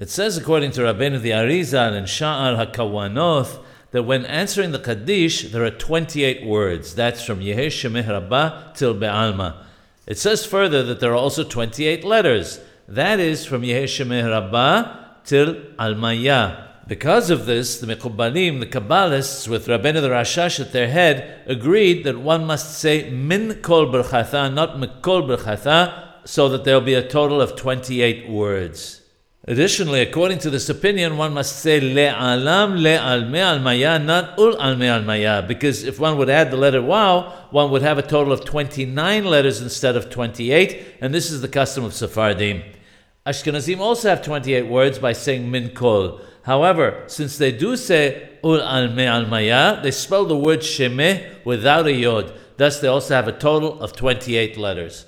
It says, according to Rabbeinu the Arizal and Sha'ar HaKawanoth, that when answering the Kaddish, there are 28 words. That's from Yehei Shemeh Rabbah till Be'alma. It says further that there are also 28 letters. That is from Yehei Shemeh Rabbah till Almaya. Because of this, the Mekubalim, the Kabbalists, with Rabbeinu the Rashash at their head, agreed that one must say Min Kol Berchatha, not Mikol Berchatha, so that there will be a total of 28 words. Additionally, according to this opinion, one must say le'alam le'alme almaya, not ul alme almaya, because if one would add the letter wow, one would have a total of 29 letters instead of 28, and this is the custom of Sephardim. Ashkenazim also have 28 words by saying min kol. However, since they do say ul alme almaya, they spell the word shemeh without a yod. Thus, they also have a total of 28 letters.